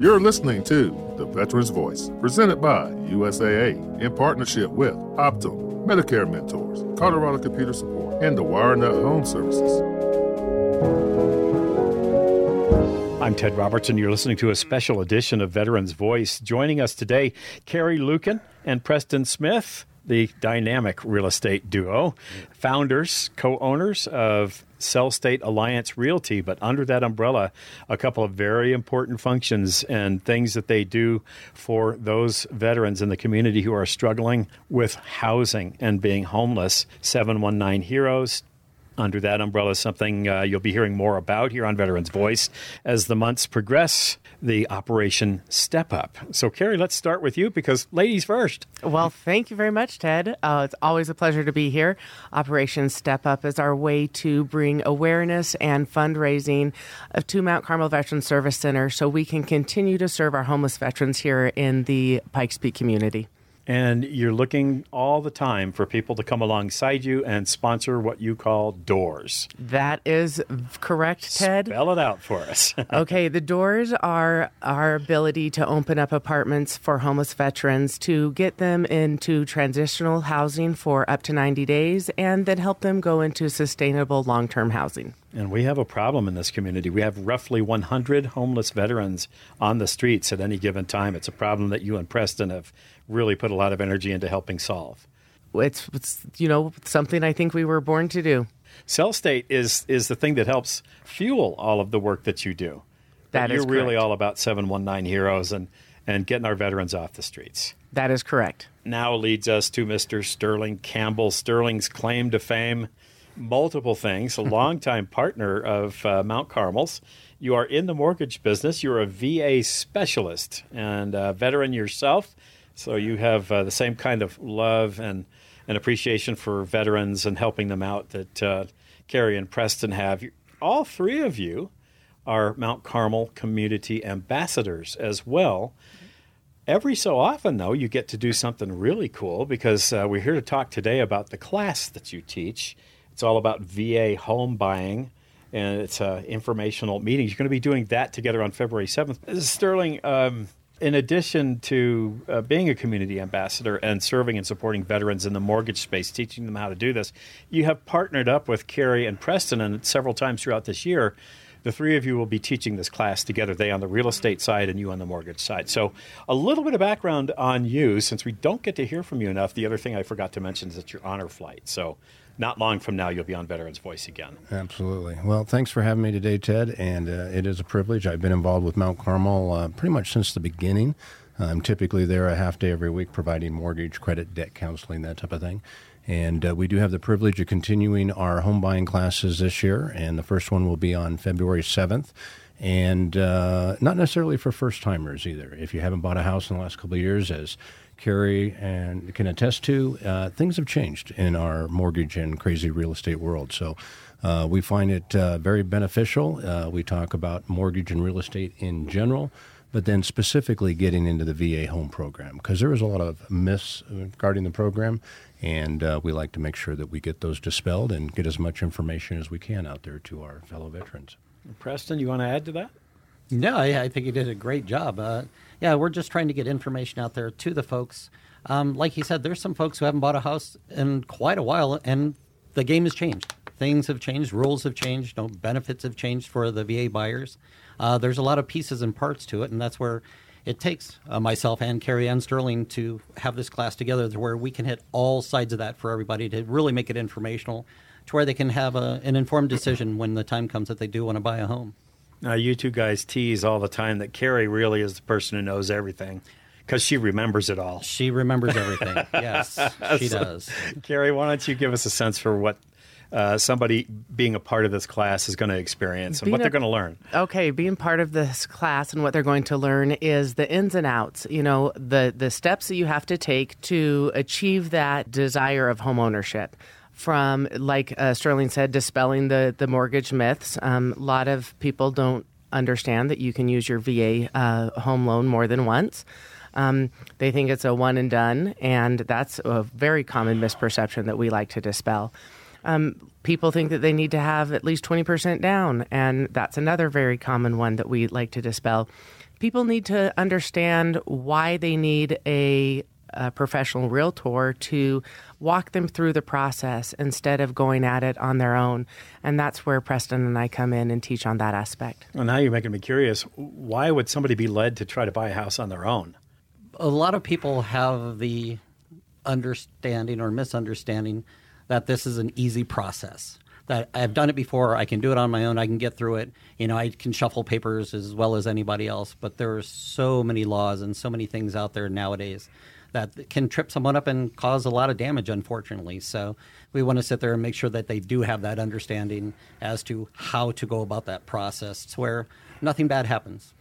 You're listening to The Veteran's Voice, presented by USAA in partnership with Optum, Medicare Mentors, Colorado Computer Support, and the WireNut Home Services. I'm Ted Robertson. And you're listening to a special edition of Veterans Voice. Joining us today, Carrie Lukin and Preston Smith, the dynamic real estate duo, founders, co owners of Sellstate Alliance Realty. But under that umbrella, a couple of very important functions and things that they do for those veterans in the community who are struggling with housing and being homeless. 719 Heroes, under that umbrella, is something uh, you'll be hearing more about here on Veterans Voice as the months progress. The Operation Step Up. So, Carrie, let's start with you because ladies first. Well, thank you very much, Ted. Uh, it's always a pleasure to be here. Operation Step Up is our way to bring awareness and fundraising to Mount Carmel Veterans Service Center so we can continue to serve our homeless veterans here in the Pikes Peak community and you're looking all the time for people to come alongside you and sponsor what you call doors. That is correct, Ted. Spell it out for us. okay, the doors are our ability to open up apartments for homeless veterans to get them into transitional housing for up to 90 days and then help them go into sustainable long term housing. And we have a problem in this community. We have roughly 100 homeless veterans on the streets at any given time. It's a problem that you and Preston have really put a lot of energy into helping solve. It's, it's you know something I think we were born to do. Sellstate is is the thing that helps fuel all of the work that you do. That but is you're really all about 719 heroes and and getting our veterans off the streets. That is correct. Now leads us to Mr. Sterling Campbell. Sterling's claim to fame multiple things, a longtime partner of uh, Mount Carmel's. You are in the mortgage business. You're a VA specialist and a veteran yourself. So you have uh, the same kind of love and, and appreciation for veterans and helping them out that uh, Carrie and Preston have. All three of you are Mount Carmel community ambassadors as well. Every so often, though, you get to do something really cool because uh, we're here to talk today about the class that you teach. It's all about VA home buying, and it's an informational meetings. You're going to be doing that together on February 7th. Sterling, um, in addition to uh, being a community ambassador and serving and supporting veterans in the mortgage space, teaching them how to do this, you have partnered up with Carrie and Preston, and several times throughout this year, the three of you will be teaching this class together. They on the real estate side, and you on the mortgage side. So, a little bit of background on you, since we don't get to hear from you enough. The other thing I forgot to mention is that you're honor flight. So, not long from now, you'll be on Veterans Voice again. Absolutely. Well, thanks for having me today, Ted. And uh, it is a privilege. I've been involved with Mount Carmel uh, pretty much since the beginning. I'm typically there a half day every week providing mortgage, credit, debt counseling, that type of thing. And uh, we do have the privilege of continuing our home buying classes this year. And the first one will be on February 7th. And uh, not necessarily for first timers either. If you haven't bought a house in the last couple of years, as Carrie and can attest to, uh, things have changed in our mortgage and crazy real estate world. So uh, we find it uh, very beneficial. Uh, we talk about mortgage and real estate in general but then specifically getting into the VA home program because there is a lot of myths regarding the program, and uh, we like to make sure that we get those dispelled and get as much information as we can out there to our fellow veterans. Preston, you want to add to that? No, I, I think he did a great job. Uh, yeah, we're just trying to get information out there to the folks. Um, like he said, there's some folks who haven't bought a house in quite a while, and the game has changed. Things have changed, rules have changed, no benefits have changed for the VA buyers. Uh, there's a lot of pieces and parts to it, and that's where it takes uh, myself and Carrie Ann Sterling to have this class together to where we can hit all sides of that for everybody to really make it informational to where they can have a, an informed decision when the time comes that they do want to buy a home. Now, you two guys tease all the time that Carrie really is the person who knows everything because she remembers it all. She remembers everything. yes, she so, does. Carrie, why don't you give us a sense for what uh, somebody being a part of this class is going to experience and being what they're going to learn. Okay, being part of this class and what they're going to learn is the ins and outs. You know, the the steps that you have to take to achieve that desire of home ownership. From like uh, Sterling said, dispelling the the mortgage myths. Um, a lot of people don't understand that you can use your VA uh, home loan more than once. Um, they think it's a one and done, and that's a very common misperception that we like to dispel. Um, people think that they need to have at least 20% down, and that's another very common one that we like to dispel. people need to understand why they need a, a professional realtor to walk them through the process instead of going at it on their own. And that's where Preston and I come in and teach on that aspect. Well, now you're making me curious. Why would somebody be led to try to buy a house on their own? A lot of people have the understanding or misunderstanding that this is an easy process. That I've done it before, I can do it on my own, I can get through it. You know, I can shuffle papers as well as anybody else, but there are so many laws and so many things out there nowadays that can trip someone up and cause a lot of damage, unfortunately. So we want to sit there and make sure that they do have that understanding as to how to go about that process to where nothing bad happens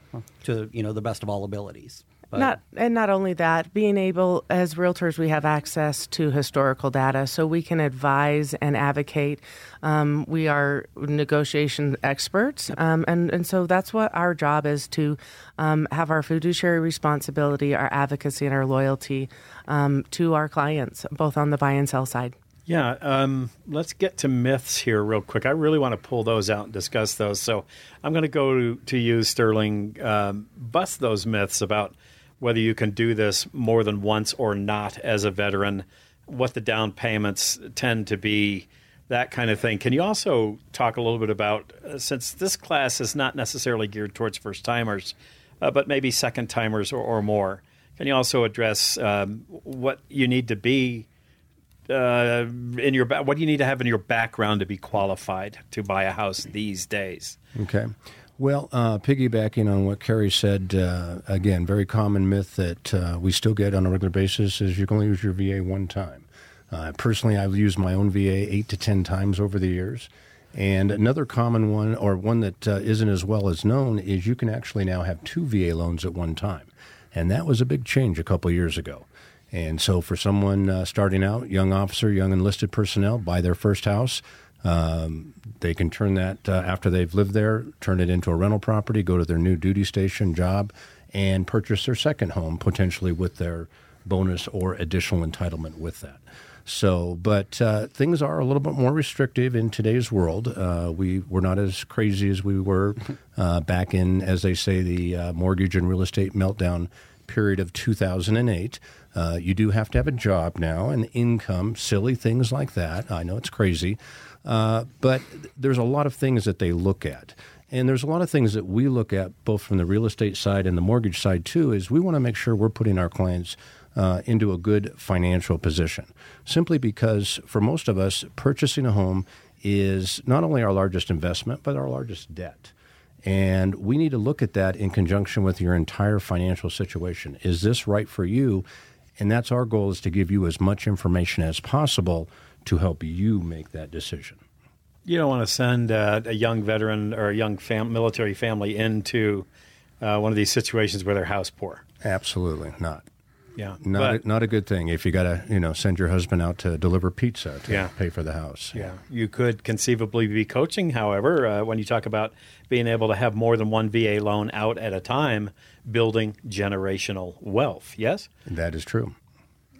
to, you know, the best of all abilities. But not and not only that, being able as realtors, we have access to historical data, so we can advise and advocate. Um, we are negotiation experts, um, and and so that's what our job is to um, have our fiduciary responsibility, our advocacy, and our loyalty um, to our clients, both on the buy and sell side. Yeah, um, let's get to myths here real quick. I really want to pull those out and discuss those. So I'm going to go to, to you, Sterling. Um, bust those myths about whether you can do this more than once or not as a veteran, what the down payments tend to be, that kind of thing. Can you also talk a little bit about, uh, since this class is not necessarily geared towards first timers, uh, but maybe second timers or, or, more, can you also address um, what you need to be? Uh, in your what do you need to have in your background to be qualified to buy a house these days? Okay. Well, uh, piggybacking on what Carrie said, uh, again, very common myth that uh, we still get on a regular basis is you can only use your VA one time. Uh, personally, I've used my own VA eight to ten times over the years. And another common one, or one that uh, not as well as known, is you can actually now have two VA loans at one time. And that was a big change a couple years ago. And so, for someone uh, starting out, young officer, young enlisted personnel, buy their first house, um, they can turn that uh, after they've lived there, turn it into a rental property, go to their new duty station job, and purchase their second home potentially with their bonus or additional entitlement with that. So, but uh, things are a little bit more restrictive in today's world. Uh, we we're not as crazy as we were uh, back in, as they say, the uh, mortgage and real estate meltdown period of 2008. Uh, you do have to have a job now and income, silly things like that. I know it's crazy, uh, but there's a lot of things that they look at. And there's a lot of things that we look at both from the real estate side and the mortgage side too is we want to make sure we're putting our clients uh, into a good financial position. Simply because for most of us, purchasing a home is not only our largest investment, but our largest debt. And we need to look at that in conjunction with your entire financial situation. Is this right for you? And that's our goal is to give you as much information as possible to help you make that decision. You don't want to send uh, a young veteran or a young fam- military family into uh, one of these situations where they're house poor. Absolutely not. Yeah, not but, a, not a good thing. If you got to, you know, send your husband out to deliver pizza to yeah. pay for the house. Yeah, you could conceivably be coaching. However, uh, when you talk about being able to have more than one VA loan out at a time, building generational wealth. Yes, that is true.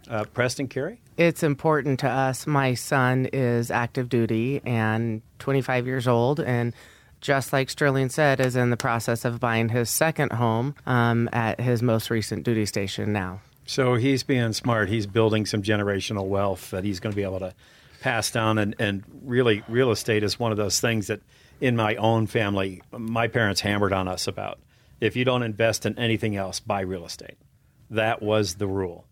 Uh, Preston Carrie? It's important to us. My son is active duty and 25 years old, and just like Sterling said, is in the process of buying his second home um, at his most recent duty station now. So he's being smart. He's building some generational wealth that he's going to be able to pass down. And, and really, real estate is one of those things that in my own family, my parents hammered on us about. If you don't invest in anything else, buy real estate. That was the rule.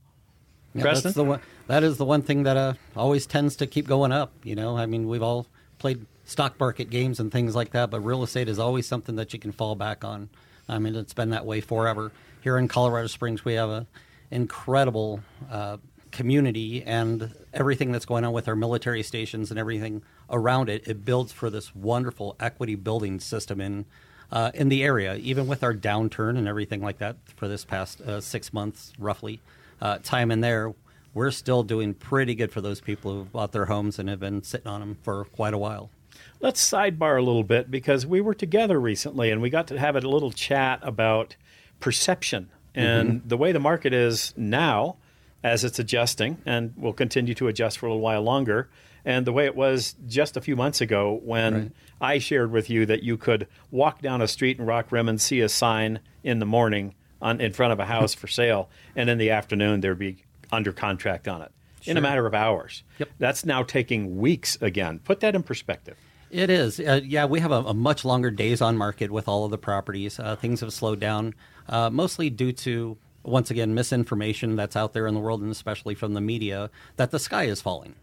Yeah, Preston? the one, that is the one thing that uh, always tends to keep going up. You know, I mean, we've all played stock market games and things like that, but real estate is always something that you can fall back on. I mean, it's been that way forever. Here in Colorado Springs, we have an incredible uh, community and everything that's going on with our military stations and everything around it. It builds for this wonderful equity building system in uh, in the area, even with our downturn and everything like that for this past uh, six months, roughly uh, time in there, we're still doing pretty good for those people who bought their homes and have been sitting on them for quite a while. Let's sidebar a little bit because we were together recently and we got to have a little chat about perception and mm-hmm. the way the market is now. as it's adjusting and will continue to adjust for a little while longer. And the way it was just a few months ago when Right. I shared with you that you could walk down a street in Rock Rim and see a sign in the morning on, in front of a house for sale, and in the afternoon there'd be under contract on it in a matter of hours. Yep. That's now taking weeks again. Put that in perspective. It is. Uh, yeah, we have a, a much longer days on market with all of the properties. Uh, things have slowed down, uh, mostly due to, once again, misinformation that's out there in the world, and especially from the media, that the sky is falling.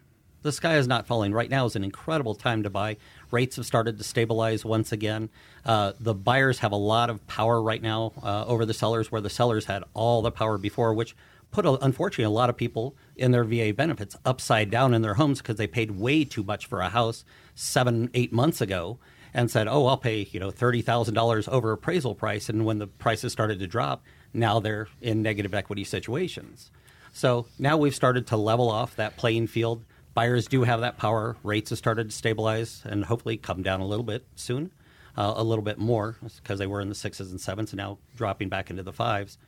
The sky is not falling. Right now is an incredible time to buy. Rates have started to stabilize once again. Uh, the buyers have a lot of power right now uh, over the sellers, where the sellers had all the power before, which put, a, unfortunately, a lot of people in their VA benefits upside down in their homes because they paid way too much for a house seven, eight months ago and said, oh, I'll pay, you know, $30,000 over appraisal price. And when the prices started to drop, now they're in negative equity situations. So now we've started to level off that playing field. Buyers do have that power. Rates have started to stabilize and hopefully come down a little bit soon, uh, a little bit more because they were in the sixes and sevens and now dropping back into the fives.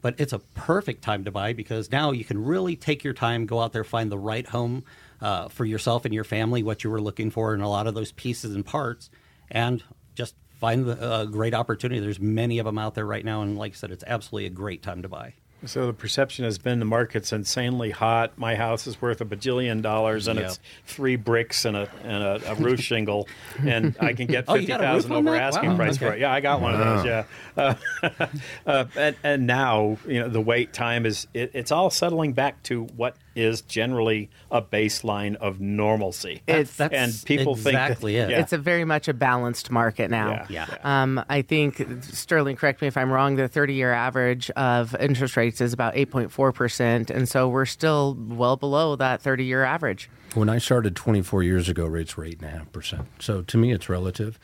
But it's a perfect time to buy because now you can really take your time, go out there, find the right home uh, for yourself and your family, what you were looking for, and a lot of those pieces and parts, and just find a great opportunity. There's many of them out there right now, and like I said, it's absolutely a great time to buy. So the perception has been the market's insanely hot. My house is worth a bajillion dollars, and Yeah. it's three bricks and a and a, a roof shingle, and I can get Oh, you fifty got a roof thousand on over that? asking Wow, price for it. Yeah, I got one of those. Yeah, uh, uh, and, and now you know the wait time is it, it's all settling back to what is generally a baseline of normalcy. It's- That's and people exactly think that, it. Yeah. It's a very much a balanced market now. Yeah. Yeah. Um, I think Sterling, correct me if I'm wrong. The 30-year average of interest rates is about 8.4 percent, and so we're still well below that 30-year average. When I started 24 years ago, rates were 8.5%. So to me, it's relative.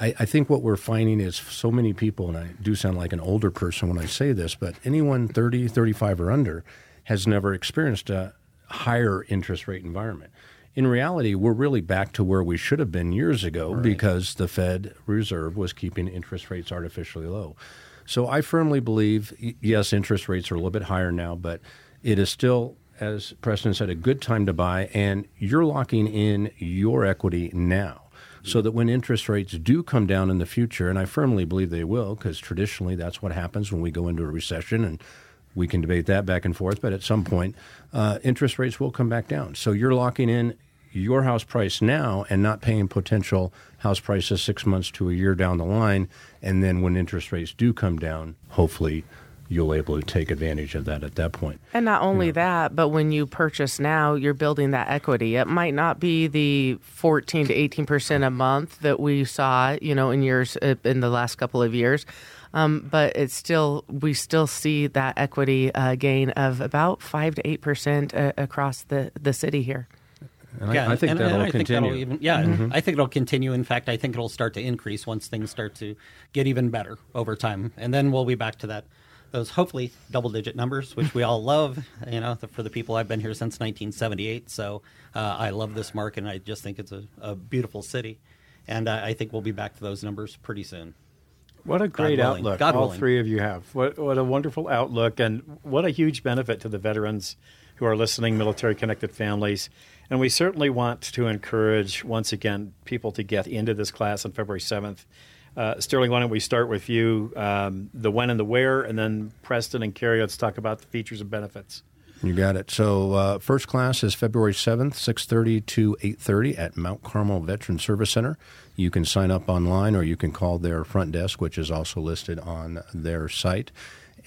I, I think what we're finding is so many people, and I do sound like an older person when I say this, but anyone 30, 35 or under has never experienced a higher interest rate environment. In reality, we're really back to where we should have been years ago because the Fed Reserve was keeping interest rates artificially low. So I firmly believe, yes, interest rates are a little bit higher now, but it is still, as Preston said, a good time to buy, and you're locking in your equity now. So that when interest rates do come down in the future, and I firmly believe they will, because traditionally that's what happens when we go into a recession, and we can debate that back and forth, but at some point, uh, interest rates will come back down. So you're locking in your house price now and not paying potential house prices six months to a year down the line. And then when interest rates do come down, hopefully you'll able to take advantage of that at that point. And not only that, but when you purchase now, you're building that equity. It might not be the 14 to 18 percent a month that we saw, you know, in years uh, in the last couple of years, um, but it's still we still see that equity uh, gain of about five to eight percent uh, across the the city here. And I, I think and- that'll and I think continue. that'll even, yeah, I think it'll continue. In fact, I think it'll start to increase once things start to get even better over time, and then we'll be back to that those hopefully double-digit numbers, which we all love. You know, the, for the people I've been here since 1978, so uh, I love this market, and I just think it's a, a beautiful city, and uh, I think we'll be back to those numbers pretty soon. What a great willing. outlook God all willing. three of you have. What, what a wonderful outlook, and what a huge benefit to the veterans who are listening, military connected families. And we certainly want to encourage, once again, people to get into this class on February 7th. Uh, Sterling, why don't we start with you, um, the when and the where, and then Preston and Carrie, let's talk about the features and benefits. You got it. So uh, first class is February 7th, 6.30 to 8.30 at Mount Carmel Veteran Service Center. You can sign up online or you can call their front desk, which is also listed on their site.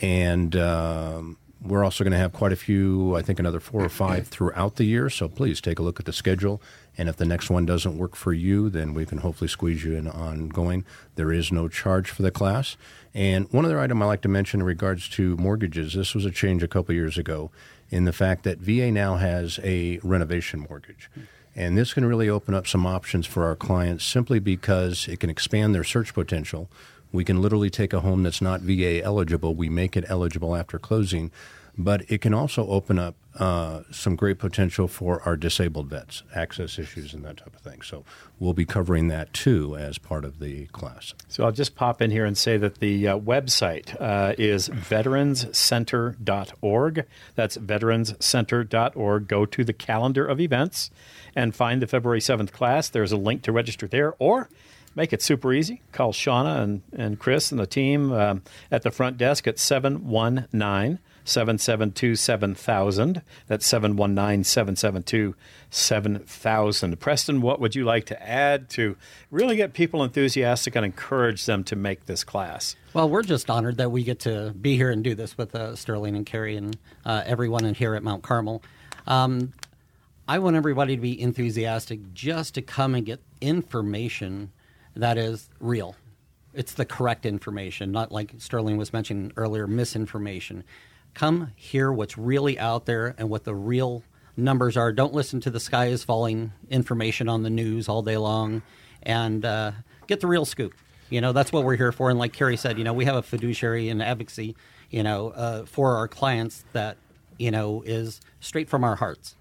And um, we're also going to have quite a few, I think another four or five throughout the year. So please take a look at the schedule. And if the next one doesn't work for you, then we can hopefully squeeze you in ongoing. There is no charge for the class. And one other item I like to mention in regards to mortgages, this was a change a couple years ago in the fact that VA now has a renovation mortgage. And this can really open up some options for our clients simply because it can expand their search potential. We can literally take a home that's not VA eligible, we make it eligible after closing, but it can also open up uh, some great potential for our disabled vets, access issues and that type of thing. So we'll be covering that too as part of the class. So I'll just pop in here and say that the uh, website uh, is veteranscenter.org. That's veteranscenter.org. Go to the calendar of events and find the February 7th class. There's a link to register there or make it super easy. Call Shauna and, and Chris and the team um, at the front desk at 719 772 7000. That's 719 772 7000. Preston, what would you like to add to really get people enthusiastic and encourage them to make this class? Well, we're just honored that we get to be here and do this with uh, Sterling and Carrie and uh, everyone in here at Mount Carmel. Um, I want everybody to be enthusiastic just to come and get information that is real. It's the correct information, not like Sterling was mentioning earlier, misinformation. Come hear what's really out there and what the real numbers are. Don't listen to the sky is falling information on the news all day long and uh, get the real scoop. You know, that's what we're here for. And like Carrie said, you know, we have a fiduciary and advocacy, you know, uh, for our clients that, you know, is straight from our hearts.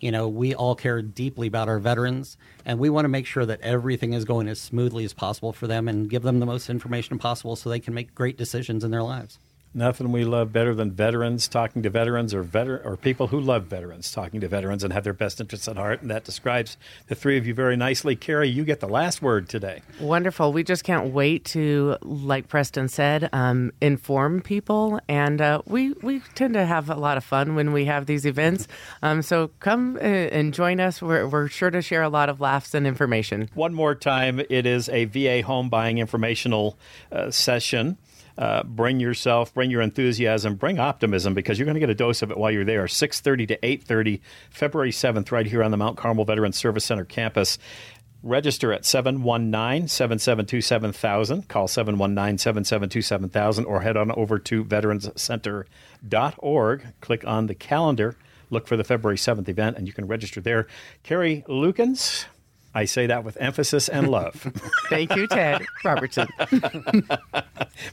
You know, we all care deeply about our veterans, and we want to make sure that everything is going as smoothly as possible for them and give them the most information possible so they can make great decisions in their lives. Nothing we love better than veterans talking to veterans or veter- or people who love veterans talking to veterans and have their best interests at heart. And that describes the three of you very nicely. Carrie, you get the last word today. Wonderful. We just can't wait to, like Preston said, um, inform people. And uh, we, we tend to have a lot of fun when we have these events. Um, so come uh, and join us. We're, we're sure to share a lot of laughs and information. One more time, it is a VA home buying informational uh, session. Uh, bring yourself, bring your enthusiasm, bring optimism because you're going to get a dose of it while you're there. 6:30 to 8:30, February 7th, right here on the Mount Carmel Veterans Service Center campus. Register at 719 772 7000. Call 719 772 7000 or head on over to veteranscenter.org. Click on the calendar, look for the February 7th event, and you can register there. Carrie Lukens, I say that with emphasis and love. Thank you, Ted Robertson.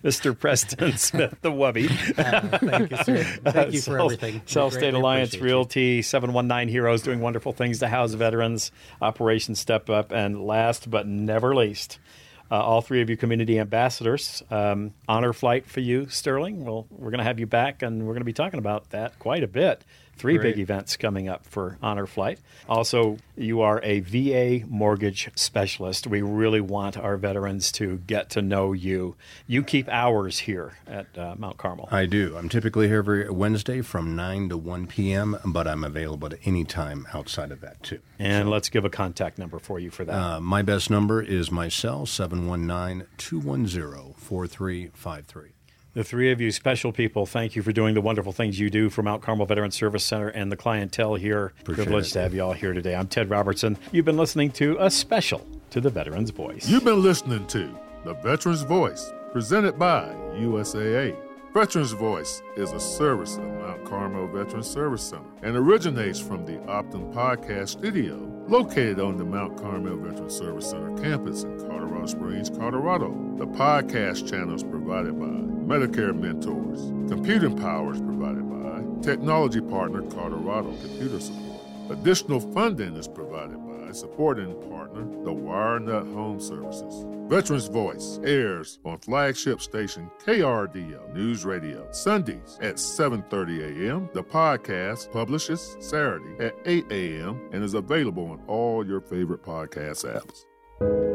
Mr. Preston Smith, the Wubby. Uh, thank you, sir. Thank you for Cell- everything. Sellstate Alliance appreciate you. Realty, 719 Heroes doing wonderful things to house veterans, Operation Step Up, and last but never least, uh, all three of you community ambassadors. Um, honor flight for you, Sterling. Well, we're going to have you back, and we're going to be talking about that quite a bit. Three Great. big events coming up for Honor Flight. Also, you are a VA mortgage specialist. We really want our veterans to get to know you. You keep hours here at uh, Mount Carmel. I do. I'm typically here every Wednesday from 9 to 1 p.m., but I'm available at any time outside of that, too. And let's give a contact number for you for that. Uh, my best number is my cell, 719 210 4353. The three of you special people, thank you for doing the wonderful things you do for Mount Carmel Veterans Service Center and the clientele here. Appreciate Privileged it. to have you all here today. I'm Ted Robertson. You've been listening to a special to the Veterans Voice. You've been listening to The Veteran's Voice, presented by USAA. Veterans Voice is a service of Mount Carmel Veterans Service Center and originates from the Optum Podcast Studio, located on the Mount Carmel Veterans Service Center campus in Colorado Springs, Colorado. The podcast channel is provided by Medicare Mentors. Computing power is provided by Technology Partner Colorado Computer Support. Additional funding is provided by supporting partner, the WireNut Home Services. Veterans Voice airs on flagship station KRDO News Radio Sundays at 7:30 a.m. The podcast publishes Saturday at 8 a.m. and is available on all your favorite podcast apps.